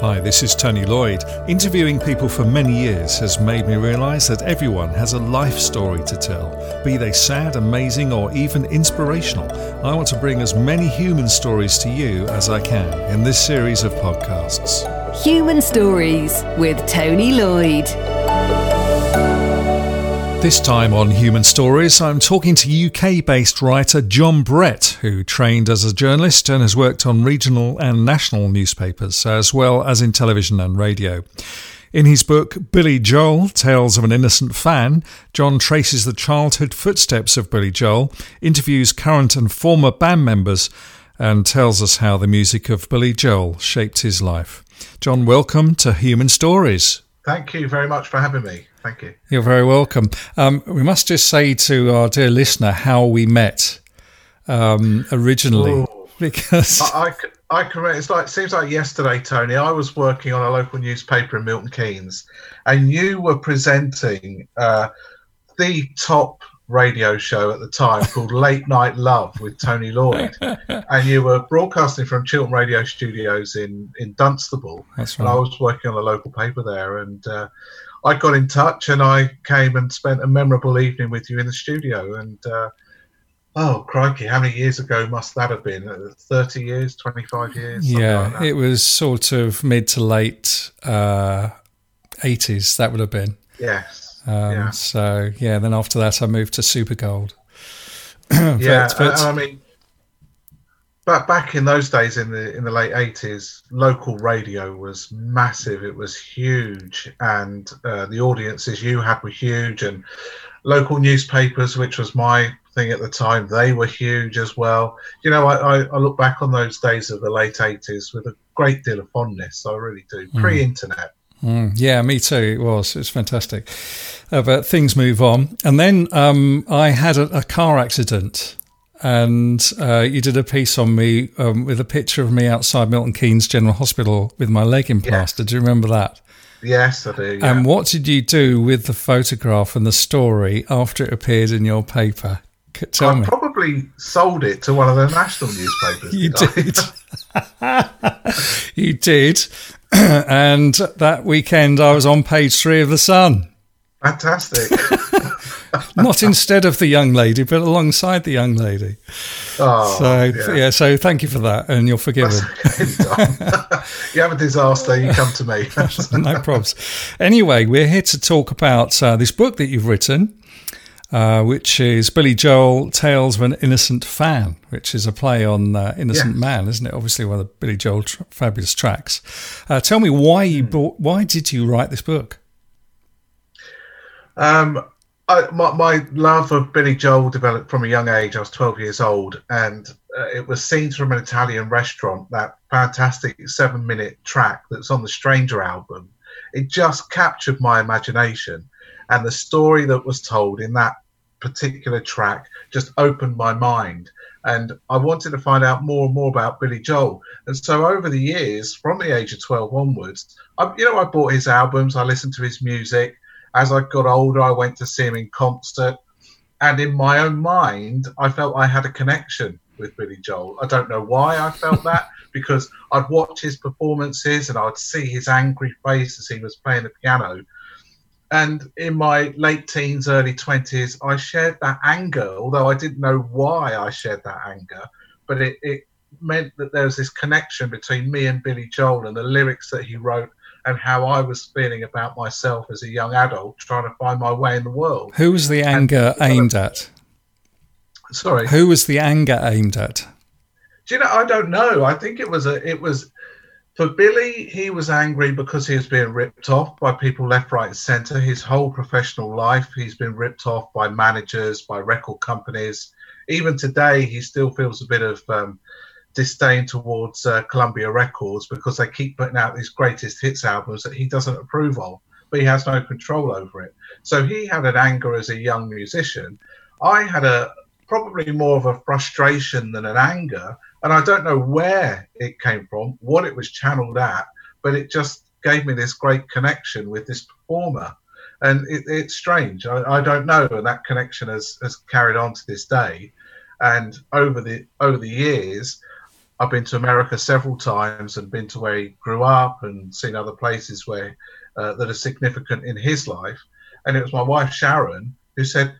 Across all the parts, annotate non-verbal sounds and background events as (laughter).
Hi, this is Tony Lloyd. Interviewing people for many years has made me realise that everyone has a life story to tell, be they sad, amazing, or even inspirational. I want to bring as many human stories to you as I can in this series of podcasts. Human Stories with Tony Lloyd. This time on Human Stories, I'm talking to UK based writer John Brett, who trained as a journalist and has worked on regional and national newspapers, as well as in television and radio. In his book Billy Joel Tales of an Innocent Fan, John traces the childhood footsteps of Billy Joel, interviews current and former band members, and tells us how the music of Billy Joel shaped his life. John, welcome to Human Stories. Thank you very much for having me. Thank you. You're very welcome. Um, we must just say to our dear listener how we met um, originally, Ooh. (laughs) because I, I, I can. It's like it seems like yesterday, Tony. I was working on a local newspaper in Milton Keynes, and you were presenting uh, the top radio show at the time called Late Night Love with Tony Lloyd, (laughs) and you were broadcasting from Chiltern Radio Studios in in Dunstable. That's And I was working on a local paper there, and uh, I got in touch, and I came and spent a memorable evening with you in the studio. And uh, oh crikey, how many years ago must that have been? Thirty years, twenty-five years? yeah, like it was sort of mid to late uh, 80s. That would have been. yes, Um, yeah, So yeah, then after that, I moved to Super Gold. (clears throat) yeah. but- I mean, but back in those days, in the in the late eighties, local radio was massive. It was huge, and uh, the audiences you had were huge, and local newspapers, which was my thing at the time, they were huge as well. You know, I, I, I look back on those days of the late 80s with a great deal of fondness. I really do. Pre internet. Mm, yeah, me too. It was. It was fantastic. Uh, but things move on. And then um, I had a, a car accident, and uh, you did a piece on me um, with a picture of me outside Milton Keynes General Hospital with my leg implanted. Do you remember that? Yes, I do. Yeah. And what did you do with the photograph and the story after it appeared in your paper? Tell I me. probably sold it to one of the national newspapers. (laughs) (laughs) You did. you did. (clears throat) and that weekend, I was on page three of The Sun. Fantastic. (laughs) Not instead of the young lady, but alongside the young lady. Oh, So yeah. yeah. so thank you for that, and you're forgiven. (laughs) you have a disaster, you come to me. (laughs) no problems. Anyway, we're here to talk about uh, this book that you've written, uh, which is Billy Joel Tales of an Innocent Fan, which is a play on uh, Innocent. Man, isn't it? Obviously, one of the Billy Joel tr- fabulous tracks. Uh, tell me why you Hmm. bought, why did you write this book? Um, I, my, my love of Billy Joel developed from a young age. I was 12 years old, and uh, it was Scenes from an Italian Restaurant, that fantastic seven minute track that's on the Stranger album. It just captured my imagination, and the story that was told in that particular track just opened my mind. And I wanted to find out more and more about Billy Joel. And so over the years, from the age of 12 onwards, I, you know, I bought his albums, I listened to his music as I got older, I went to see him in concert. And in my own mind, I felt I had a connection with Billy Joel. I don't know why I felt that, because I'd watch his performances and I'd see his angry face as he was playing the piano. And in my late teens, early 20s, I shared that anger, although I didn't know why I shared that anger. But it, it meant that there was this connection between me and Billy Joel and the lyrics that he wrote and how I was feeling about myself as a young adult trying to find my way in the world. Who was the anger aimed at? Sorry. Who was the anger aimed at? Do you know? I don't know. I think it was a. It was for Billy. He was angry because he was being ripped off by people left, right, centre. His whole professional life, he's been ripped off by managers, by record companies. Even today, he still feels a bit of um, disdain towards uh, Columbia Records because they keep putting out these greatest hits albums that he doesn't approve of, but he has no control over it. So he had an anger as a young musician. I had a probably more of a frustration than an anger and I don't know where it came from, what it was channeled at, but it just gave me this great connection with this performer. And it, it's strange. I, I don't know, and that connection has, has carried on to this day. And over the over the years, I've been to America several times and been to where he grew up and seen other places where uh, that are significant in his life. And it was my wife Sharon who said,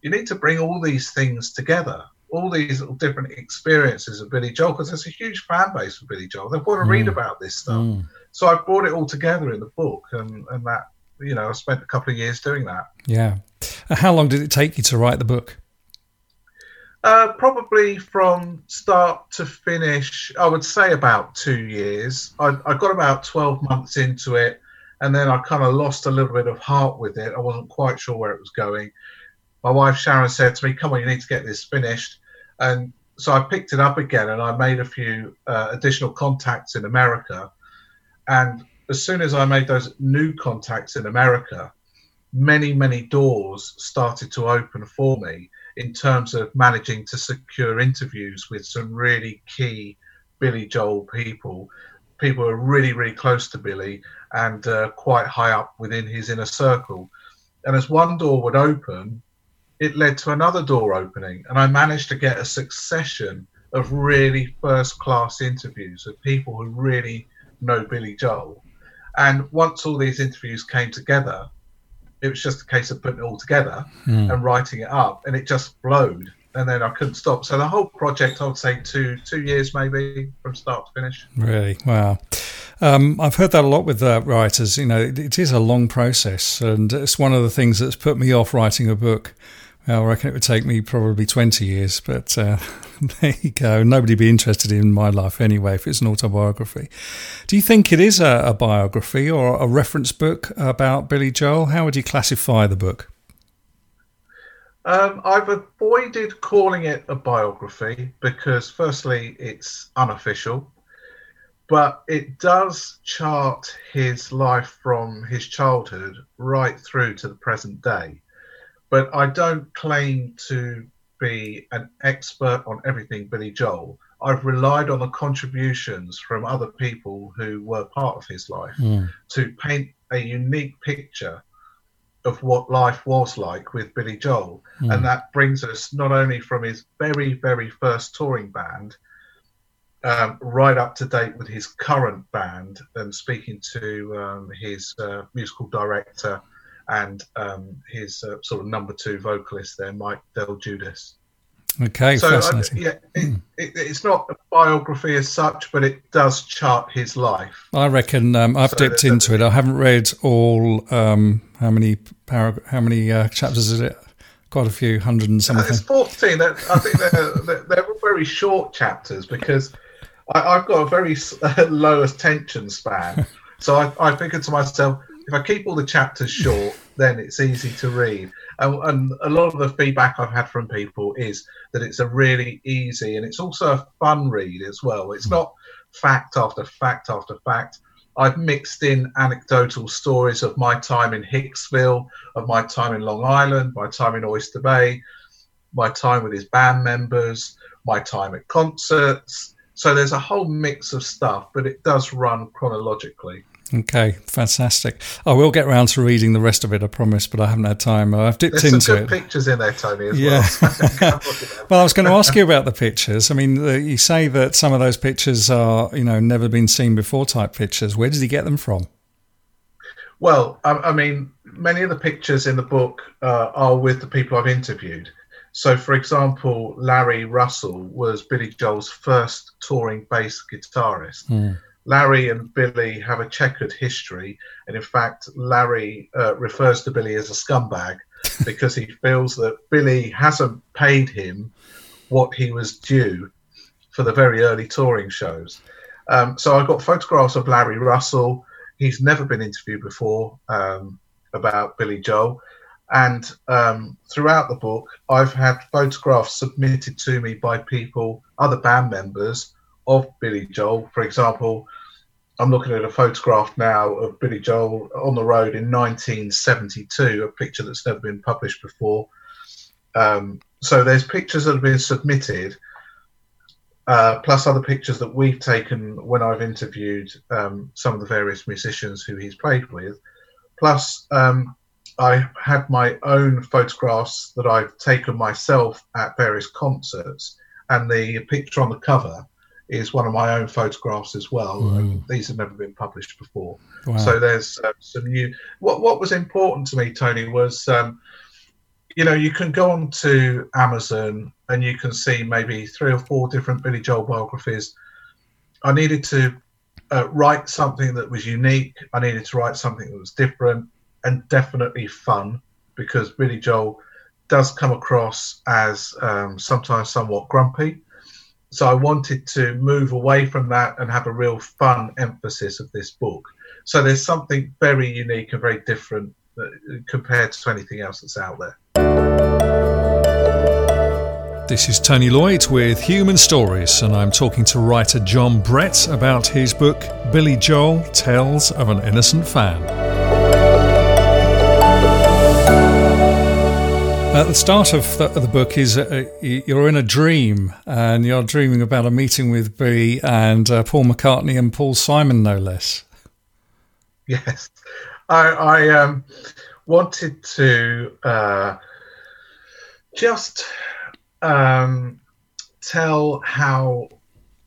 "You need to bring all these things together." All these little different experiences of Billy Joel, because there's a huge fan base for Billy Joel. They want to mm. read about this stuff. Mm. So I brought it all together in the book, and, and that, you know, I spent a couple of years doing that. Yeah. How long did it take you to write the book? Uh, probably from start to finish, I would say about two years. I, I got about 12 months into it, and then I kind of lost a little bit of heart with it. I wasn't quite sure where it was going. My wife Sharon said to me, Come on, you need to get this finished. And so I picked it up again and I made a few uh, additional contacts in America. And as soon as I made those new contacts in America, many, many doors started to open for me in terms of managing to secure interviews with some really key Billy Joel people, people who are really, really close to Billy and uh, quite high up within his inner circle. And as one door would open, it led to another door opening, and I managed to get a succession of really first class interviews with people who really know Billy Joel. And once all these interviews came together, it was just a case of putting it all together mm. and writing it up, and it just flowed. And then I couldn't stop. So the whole project, I would say, two two years maybe from start to finish. Really, wow. Um, I've heard that a lot with uh, writers. You know, it, it is a long process, and it's one of the things that's put me off writing a book. I reckon it would take me probably 20 years, but uh, (laughs) there you go. Nobody'd be interested in my life anyway if it's an autobiography. Do you think it is a, a biography or a reference book about Billy Joel? How would you classify the book? Um, I've avoided calling it a biography because, firstly, it's unofficial, but it does chart his life from his childhood right through to the present day but I don't claim to be an expert on everything Billy Joel. I've relied on the contributions from other people who were part of his life mm. to paint a unique picture of what life was like with Billy Joel. Mm. And that brings us not only from his very, very first touring band, um, right up to date with his current band, and speaking to um, his uh, musical director, and um, his uh, sort of number two vocalist there, Mike DelGuidice. Okay, so fascinating. I, yeah, it, it, it's not a biography as such, but it does chart his life. I reckon um, I've so dipped into it. I haven't read all. Um, how many parag- How many uh, chapters is it? Quite a few, hundred and something. it's fourteen. I think they're, they're, they're, very short chapters because I, have got a very (laughs) low attention span. (laughs) So I, I figured to myself, if I keep all the chapters short, then it's easy to read. And, and, a lot of the feedback I've had from people is that it's a really easy and it's also a fun read as well. It's hmm. not fact after fact after fact. I've mixed in anecdotal stories of my time in Hicksville, of my time in Long Island, my time in Oyster Bay, my time with his band members, my time at concerts. So there's a whole mix of stuff, but it does run chronologically. Okay, fantastic. I will get around to reading the rest of it, I promise, but I haven't had time. I've dipped There's into some good it. pictures in there, Tony. yeah. Well, (laughs) (laughs) well, I was going to ask you about the pictures. I mean, you say that some of those pictures are, you know, never been seen before type pictures. Where did he get them from? Well, I, I mean, many of the pictures in the book uh, are with the people I've interviewed. So, for example, Larry Russell was Billy Joel's first touring bass guitarist. Mm Larry and Billy have a checkered history, and in fact, Larry uh, refers to Billy as a scumbag (laughs) because he feels that Billy hasn't paid him what he was due for the very early touring shows. Um, so I've got photographs of Larry Russell. He's never been interviewed before um, about Billy Joel. And um, throughout the book, I've had photographs submitted to me by people, other band members of Billy Joel. For example, I'm looking at a photograph now of Billy Joel on the road in 1972, a picture that's never been published before. Um, so there's pictures that have been submitted, uh, plus other pictures that we've taken when I've interviewed um, some of the various musicians who he's played with. Plus, um, I had my own photographs that I've taken myself at various concerts, and the picture on the cover is one of my own photographs as well. Mm. These have never been published before. Wow. So there's uh, some new. What what was important to me, Tony, was um, you know you can go on to Amazon and you can see maybe three or four different Billy Joel biographies. I needed to uh, write something that was unique. I needed to write something that was different and definitely fun because Billy Joel does come across as um, sometimes somewhat grumpy. So I wanted to move away from that and have a real fun emphasis of this book. So there's something very unique and very different uh, compared to anything else that's out there. This is Tony Lloyd with Human Stories, and I'm talking to writer John Brett about his book Billy Joel Tales of an Innocent Fan. At the start of the, of the book is uh, you're in a dream and you're dreaming about a meeting with B and uh, Paul McCartney and Paul Simon, no less. (laughs) Yes, I, I um, wanted to uh, just um, tell how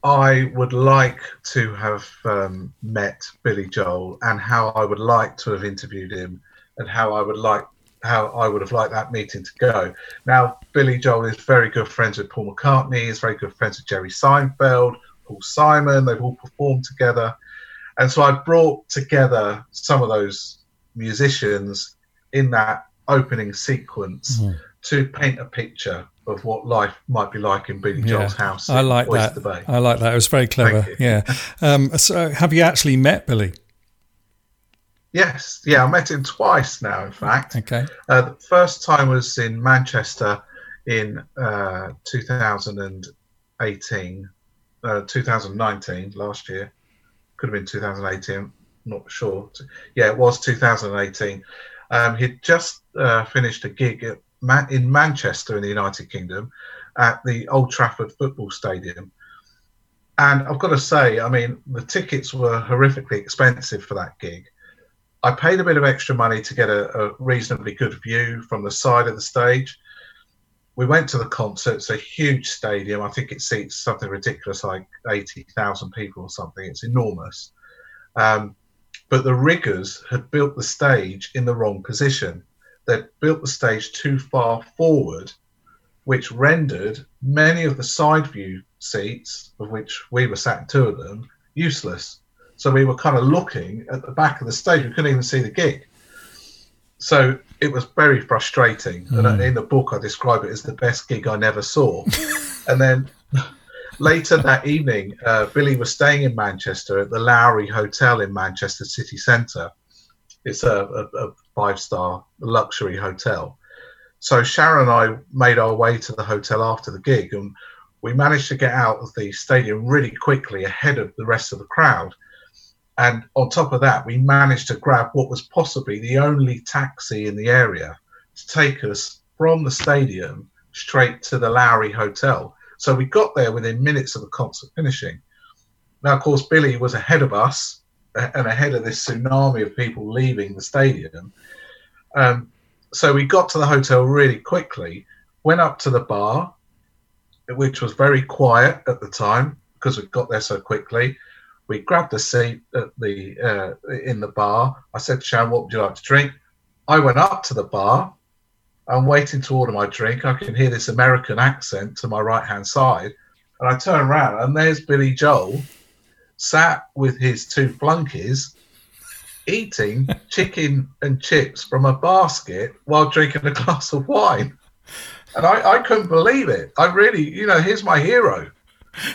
I would like to have um, met Billy Joel and how I would like to have interviewed him and how I would like how I would have liked that meeting to go. Now, Billy Joel is very good friends with Paul McCartney, is very good friends with Jerry Seinfeld, Paul Simon, they've all performed together. And so I brought together some of those musicians in that opening sequence mm-hmm. to paint a picture of what life might be like in Billy Joel's yeah, house. I like that. I like that. It was very clever. Yeah. (laughs) Um, so, have you actually met Billy? Yes, yeah, I met him twice now. In fact, okay. Uh, the first time was in Manchester in uh, 2018, uh, 2019, last year. Could have been 2018. Not sure. Yeah, it was 2018. Um, he'd just uh, finished a gig Man- in Manchester in the United Kingdom at the Old Trafford Football Stadium. And I've got to say, I mean, the tickets were horrifically expensive for that gig I paid a bit of extra money to get a, a, reasonably good view from the side of the stage. We went to the concert. It's a huge stadium. I think it seats something ridiculous like 80,000 people or something. It's enormous. Um, but the riggers had built the stage in the wrong position. They'd built the stage too far forward, which rendered many of the side view seats, of which we were sat in two of them, useless. So we were kind of looking at the back of the stage. We couldn't even see the gig. So it was very frustrating. Mm. And in the book, I describe it as the best gig I never saw. (laughs) and then later that evening, uh, Billy was staying in Manchester at the Lowry Hotel in Manchester city centre. It's a, a, a five star luxury hotel. So Sharon and I made our way to the hotel after the gig, and we managed to get out of the stadium really quickly ahead of the rest of the crowd. And on top of that, we managed to grab what was possibly the only taxi in the area to take us from the stadium straight to the Lowry Hotel. So we got there within minutes of the concert finishing. Now, of course, Billy was ahead of us and ahead of this tsunami of people leaving the stadium. Um, so we got to the hotel really quickly, went up to the bar, which was very quiet at the time because we got there so quickly we grabbed a seat at the uh, in the bar. I said to Sharon, "What would you like to drink?" I went up to the bar. I'm waiting to order my drink. I can hear this American accent to my right hand side, and I turn around and there's Billy Joel, sat with his two flunkies, eating (laughs) chicken and chips from a basket while drinking a glass of wine. And I, I couldn't believe it. I really, you know, here's my hero.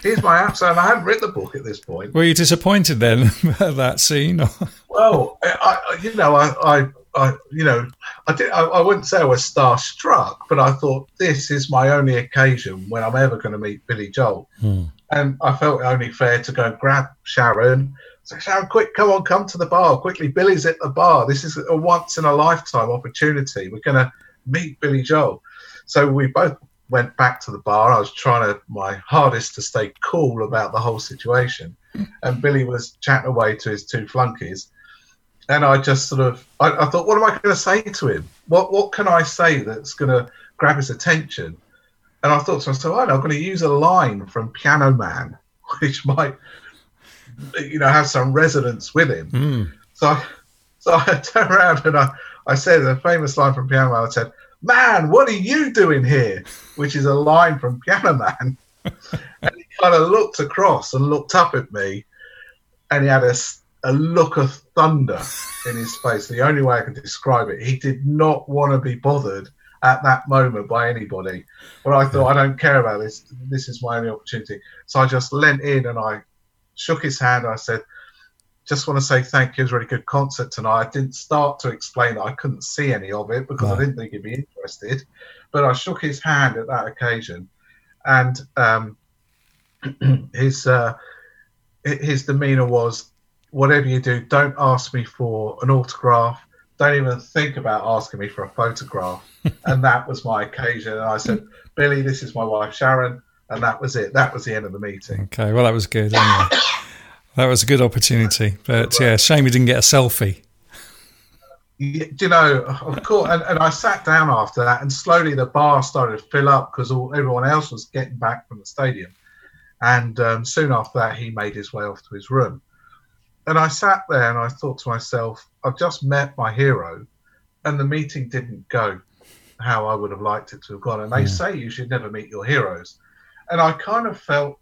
Here's my answer, and I hadn't written the book at this point. Were you disappointed then (laughs) at that scene? well, I, you know, I, I, I, you know, I did. I, I wouldn't say I was starstruck, but I thought this is my only occasion when I'm ever going to meet Billy Joel, hmm. and I felt only fair to go and grab Sharon. So Sharon, quick, come on, come to the bar quickly. Billy's at the bar. This is a once in a lifetime opportunity. We're going to meet Billy Joel. So we both went back to the bar. I was trying to my hardest to stay cool about the whole situation, and Billy was chatting away to his two flunkies, and I just sort of I, I thought, what am I going to say to him? What what can I say that's going to grab his attention? And I thought to myself, oh, I'm going to use a line from Piano Man, (laughs) which might, you know, have some resonance with him. Mm. So, I, so (laughs) I turned around and I, I said a famous line from Piano Man. I said, "Man, what are you doing here?" Which is a line from Piano Man. and he kind of looked across and looked up at me, and he had a, a look of thunder in his face. The only way I can describe it, he did not want to be bothered at that moment by anybody. But I thought, I don't care about this. This is my only opportunity. So I just leant in and I shook his hand. I said, just want to say thank you. It was a really good concert tonight. I didn't start to explain that I couldn't see any of it because I didn't think he'd be interested. But I shook his hand at that occasion, and um, (clears throat) his uh, his demeanour was, "Whatever you do, don't ask me for an autograph. Don't even think about asking me for a photograph." (laughs) and that was my occasion. And I said, "Billy, this is my wife Sharon," and that was it. That was the end of the meeting. Okay, well, that was good. Anyway. (coughs) That was a good opportunity, but yeah, shame you didn't get a selfie. Yeah, you know, of course, and, and I sat down after that, and slowly the bar started to fill up because everyone else was getting back from the stadium. And um, soon after that, he made his way off to his room. And I sat there and I thought to myself, I've just met my hero, and the meeting didn't go how I would have liked it to have gone. And they yeah. say you should never meet your heroes. And I kind of felt,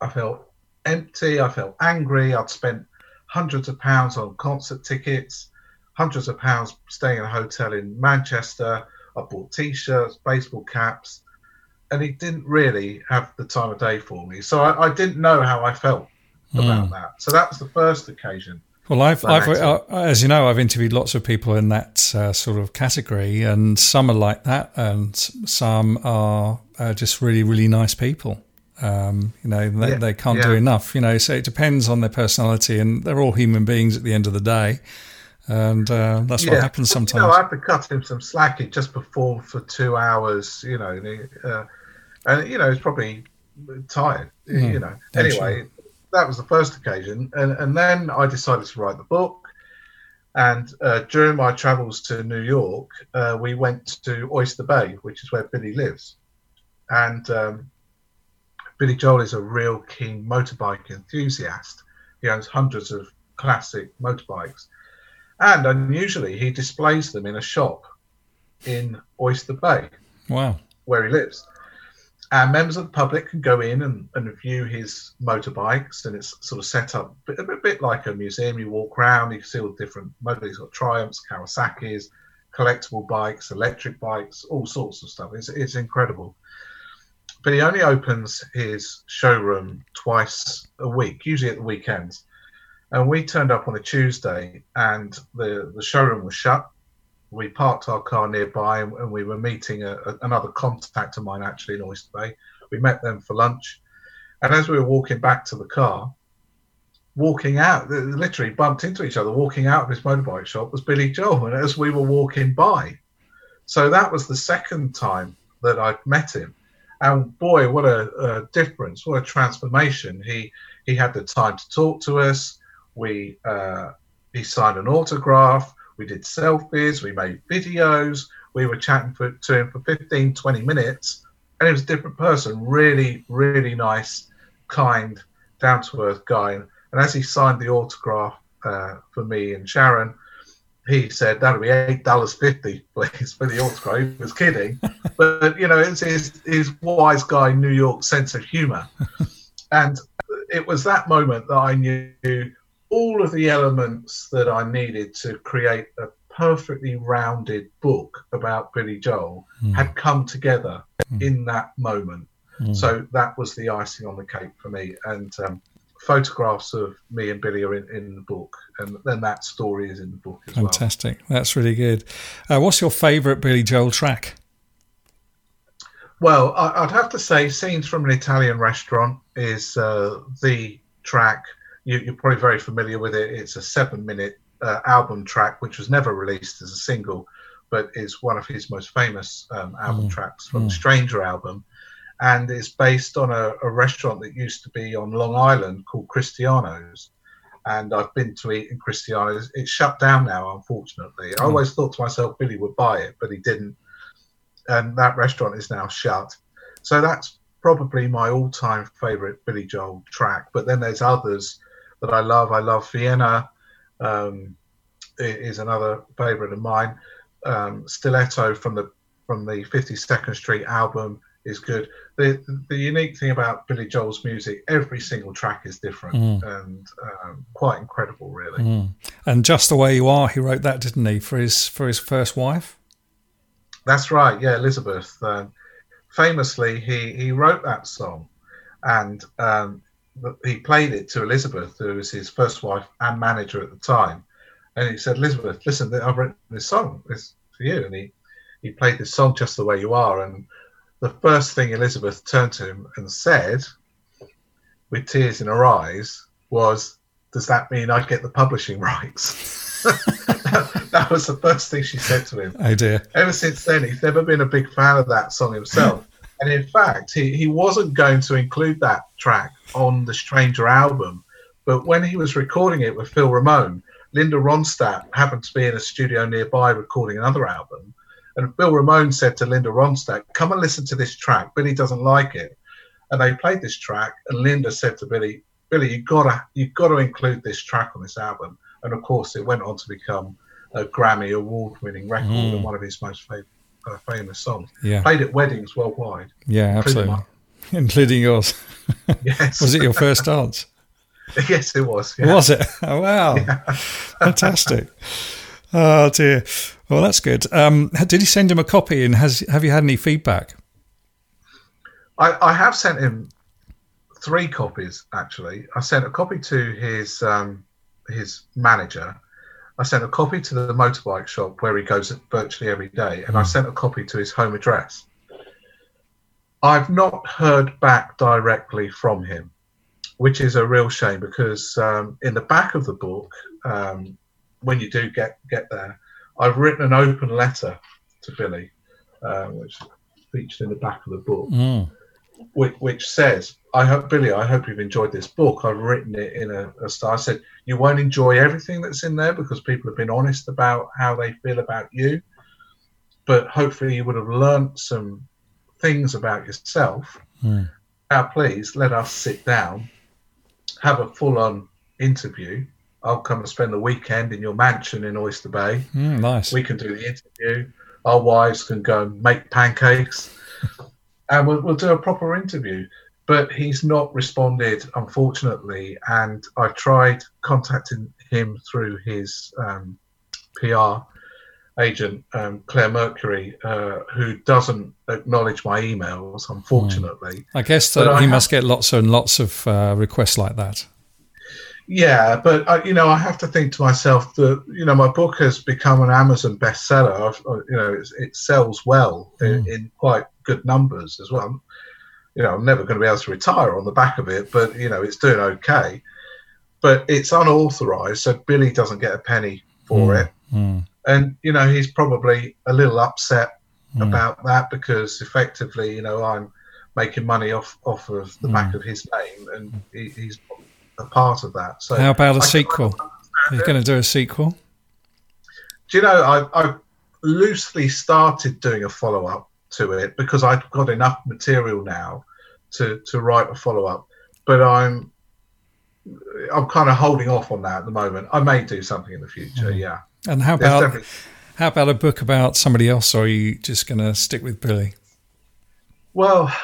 I felt empty. I felt angry. I'd spent hundreds of pounds on concert tickets, hundreds of pounds staying in a hotel in Manchester. I bought t-shirts, baseball caps, and he didn't really have the time of day for me. So I, I didn't know how I felt about mm. that. So that was the first occasion. Well, I've, I've uh, as you know, I've interviewed lots of people in that uh, sort of category, and some are like that, and some are uh, just really, really nice people. Um, you know, they, yeah, they can't yeah. do enough. You know, so it depends on their personality, and they're all human beings at the end of the day, and uh, that's yeah. what happens sometimes. You know, I have to cut him some slack. He just performed for two hours. You know, uh, and you know, he's probably tired. Mm, you know, anyway, that was the first occasion, and and then I decided to write the book. And uh, during my travels to New York, uh, we went to Oyster Bay, which is where Billy lives, and um, Billy Joel is a real keen motorbike enthusiast. He owns hundreds of classic motorbikes. And unusually, he displays them in a shop in Oyster Bay. Wow. Where he lives. And members of the public can go in and, and view his motorbikes, and it's sort of set up a bit, a bit like a museum. You walk around, you can see all the different motorbikes. He's got Triumphs, Kawasaki's, collectible bikes, electric bikes, all sorts of stuff. It's, it's incredible but he only opens his showroom twice a week, usually at the weekends. And we turned up on a Tuesday, and the the showroom was shut. We parked our car nearby, and, we were meeting a, a, another contact of mine actually in Oyster Bay. We met them for lunch, and as we were walking back to the car, walking out, literally bumped into each other. Walking out of his motorbike shop was Billy Joel, and as we were walking by, so that was the second time that I'd met him and boy, what a, a, difference! What a transformation! He he had the time to talk to us. We uh, he signed an autograph. We did selfies. We made videos. We were chatting for, to him for 15, 20 minutes, and he was a different person. Really, really nice, kind, down to earth guy. And, as he signed the autograph uh, for me and Sharon, he said that'll be eight dollars fifty, please, for the autograph. He was kidding, (laughs) but you know, it's his his wise guy New York sense of humor, (laughs) and it was that moment that I knew all of the elements that I needed to create a perfectly rounded book about Billy Joel mm. had come together mm. in that moment. Mm. So that was the icing on the cake for me, and. Um, photographs of me and Billy are in, in the book, and then that story is in the book as Fantastic. well. That's really good. Uh, what's your favourite Billy Joel track? Well, I'd have to say Scenes from an Italian Restaurant is uh, the track. You, are probably very familiar with it. It's a seven minute uh, album track, which was never released as a single, but is one of his most famous um, album mm. tracks from mm. the Stranger album and it's based on a, a, restaurant that used to be on Long Island called Christiano's. And I've been to eat in Christiano's. It's shut down now, unfortunately. I hmm. always thought to myself Billy would buy it, but he didn't. And that restaurant is now shut. So that's probably my all-time favorite Billy Joel track. But then there's others that I love. I love Vienna. Um, is another favorite of mine. Um, Stiletto from the from the 52nd Street album is good. The the unique thing about Billy Joel's music, every single track is different mm. and um, quite incredible, really. Mm. And just the way you are, he wrote that, didn't he, for his for his first wife? That's right. Yeah, Elizabeth. Um, famously, he he wrote that song, and um, he played it to Elizabeth, who was his first wife and manager at the time. And he said, Elizabeth, listen, I've written this song. It's for you. And he, he played this song just the way you are. And the first thing Elizabeth turned to him and said, with tears in her eyes, was, Does that mean I get the publishing rights? (laughs) that was the first thing she said to him. Oh dear. Ever since then, he's never been a big fan of that song himself. and in fact, he, he wasn't going to include that track on the Stranger album. But when he was recording it with Phil Ramone, Linda Ronstadt happened to be in a studio nearby recording another album. And Phil Ramone said to Linda Ronstadt, Come and listen to this track. Billy doesn't like it. And they played this track, and Linda said to Billy, Billy, you've got to, you've got to include this track on this album. And of course, it went on to become a Grammy award winning record mm. and one of his most favorite, uh, famous songs. Yeah. Played at weddings worldwide. Yeah, absolutely. (laughs) Including yours. (laughs) Yes. was it your first dance? (laughs) yes, it was. Yeah. Was it? Oh, wow. Yeah. Fantastic. Oh, dear. Well, that's good. Um, did he send him a copy and has have you had any feedback? I, I have sent him three copies, actually. I sent a copy to his um, his manager. I sent a copy to the motorbike shop where he goes virtually every day, and. I hmm. sent a copy to his home address. I've not heard back directly from him, which is a real shame because um, in the back of the book, um, when you do get get there, I've written an open letter to Billy, uh, which featured in the back of the book, mm. which, which, says, "I hope Billy, I hope you've enjoyed this book. I've written it in a, a style." I said, "You won't enjoy everything that's in there because people have been honest about how they feel about you, but hopefully you would have learnt some things about yourself. Mm. Now, please let us sit down, have a full-on interview." I'll come and spend the weekend in your mansion in Oyster Bay. Mm, nice. We can do the interview. Our wives can go and make pancakes, (laughs) and we'll, we'll do a proper interview. But he's not responded, unfortunately, and I've tried contacting him through his um, PR agent, um, Claire Mercuri, uh, who doesn't acknowledge my emails, unfortunately. Mm. I guess that he must get lots and lots of uh, requests like that. Yeah, but I, you know, I have to think to myself that you know my book has become an Amazon bestseller. I've, uh, you know, it sells well mm. in, in, quite good numbers as well. You know, I'm never going to be able to retire on the back of it, but you know, it's doing okay. But it's unauthorized, so Billy doesn't get a penny for mm. it, mm. and you know, he's probably a little upset mm. about that because effectively, you know, I'm making money off off of the back mm. of his name, and he, he's a part of that. So how about a I sequel? Are you going to do a sequel? Do you know I, I loosely started doing a follow up to it because I've got enough material now to to write a follow up, but I'm I'm kind of holding off on that at the moment. I may do something in the future, mm. yeah. And how about how about a book about somebody else, or are you just going to stick with Billy? Well,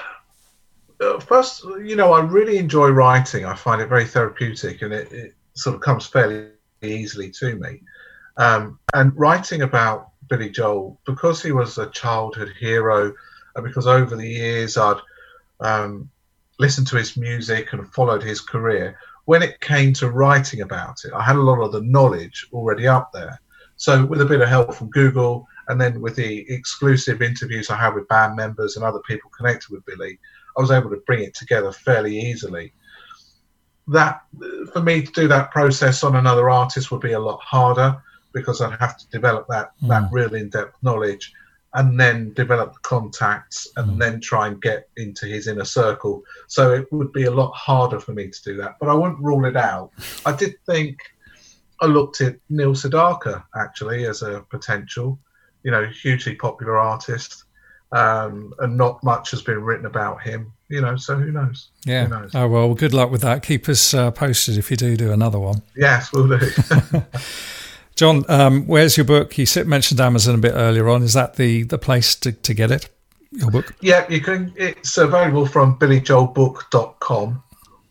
first, you know, I really enjoy writing. I find it very therapeutic, and it, it sort of comes fairly easily to me. Um, and writing about Billy Joel because he was a childhood hero, and because over the years I'd um, listened to his music and followed his career. When it came to writing about it, I had a lot of the knowledge already up there. So, with a bit of help from Google, and then with the exclusive interviews I had with band members and other people connected with Billy, I was able to bring it together fairly easily. That for me to do that process on another artist would be a lot harder because I'd have to develop that mm. that real in-depth knowledge and then develop the contacts and mm. then try and get into his inner circle. So it would be a lot harder for me to do that, but I wouldn't rule it out. I did think I looked at Neil Sedaka actually as a potential, you know, hugely popular artist um, and not much has been written about him. You know, so who knows? Yeah. Who knows? Oh well, good luck with that. Keep us uh, posted if you do do another one. Yes, we'll do. (laughs) John, um, where's your book? You mentioned Amazon a bit earlier on. Is that the the place to, to get it? Your book? Yeah, you can. It's available from billyjoelbook.com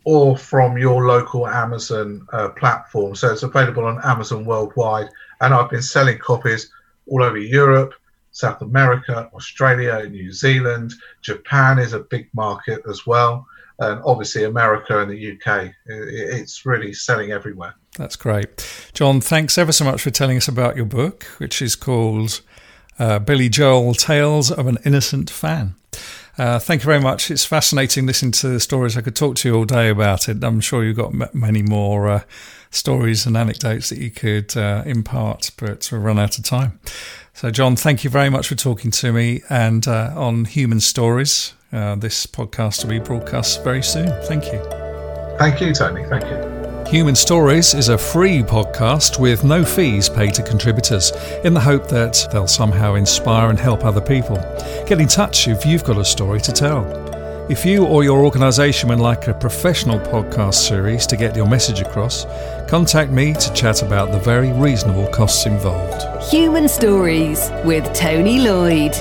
or from your local Amazon uh, platform. So it's available on Amazon worldwide, and I've been selling copies all over Europe, South America, Australia, New Zealand, Japan is a big market as well, and obviously America and the UK. It's really selling everywhere. That's great. John, thanks ever so much for telling us about your book, which is called uh, Billy Joel Tales of an Innocent Fan. Uh, thank you very much. It's fascinating listening to the stories. I could talk to you all day about it. I'm sure you've got m- many more uh, stories and anecdotes that you could uh, impart, but we've run out of time. So, John, thank you very much for talking to me. And uh, on Human Stories, uh, this podcast will be broadcast very soon. Thank you. Thank you, Tony. Thank you. Human Stories is a free podcast with no fees paid to contributors in the hope that they'll somehow inspire and help other people. Get in touch if you've got a story to tell. If you or your organisation would like a professional podcast series to get your message across, contact me to chat about the very reasonable costs involved. Human Stories with Tony Lloyd.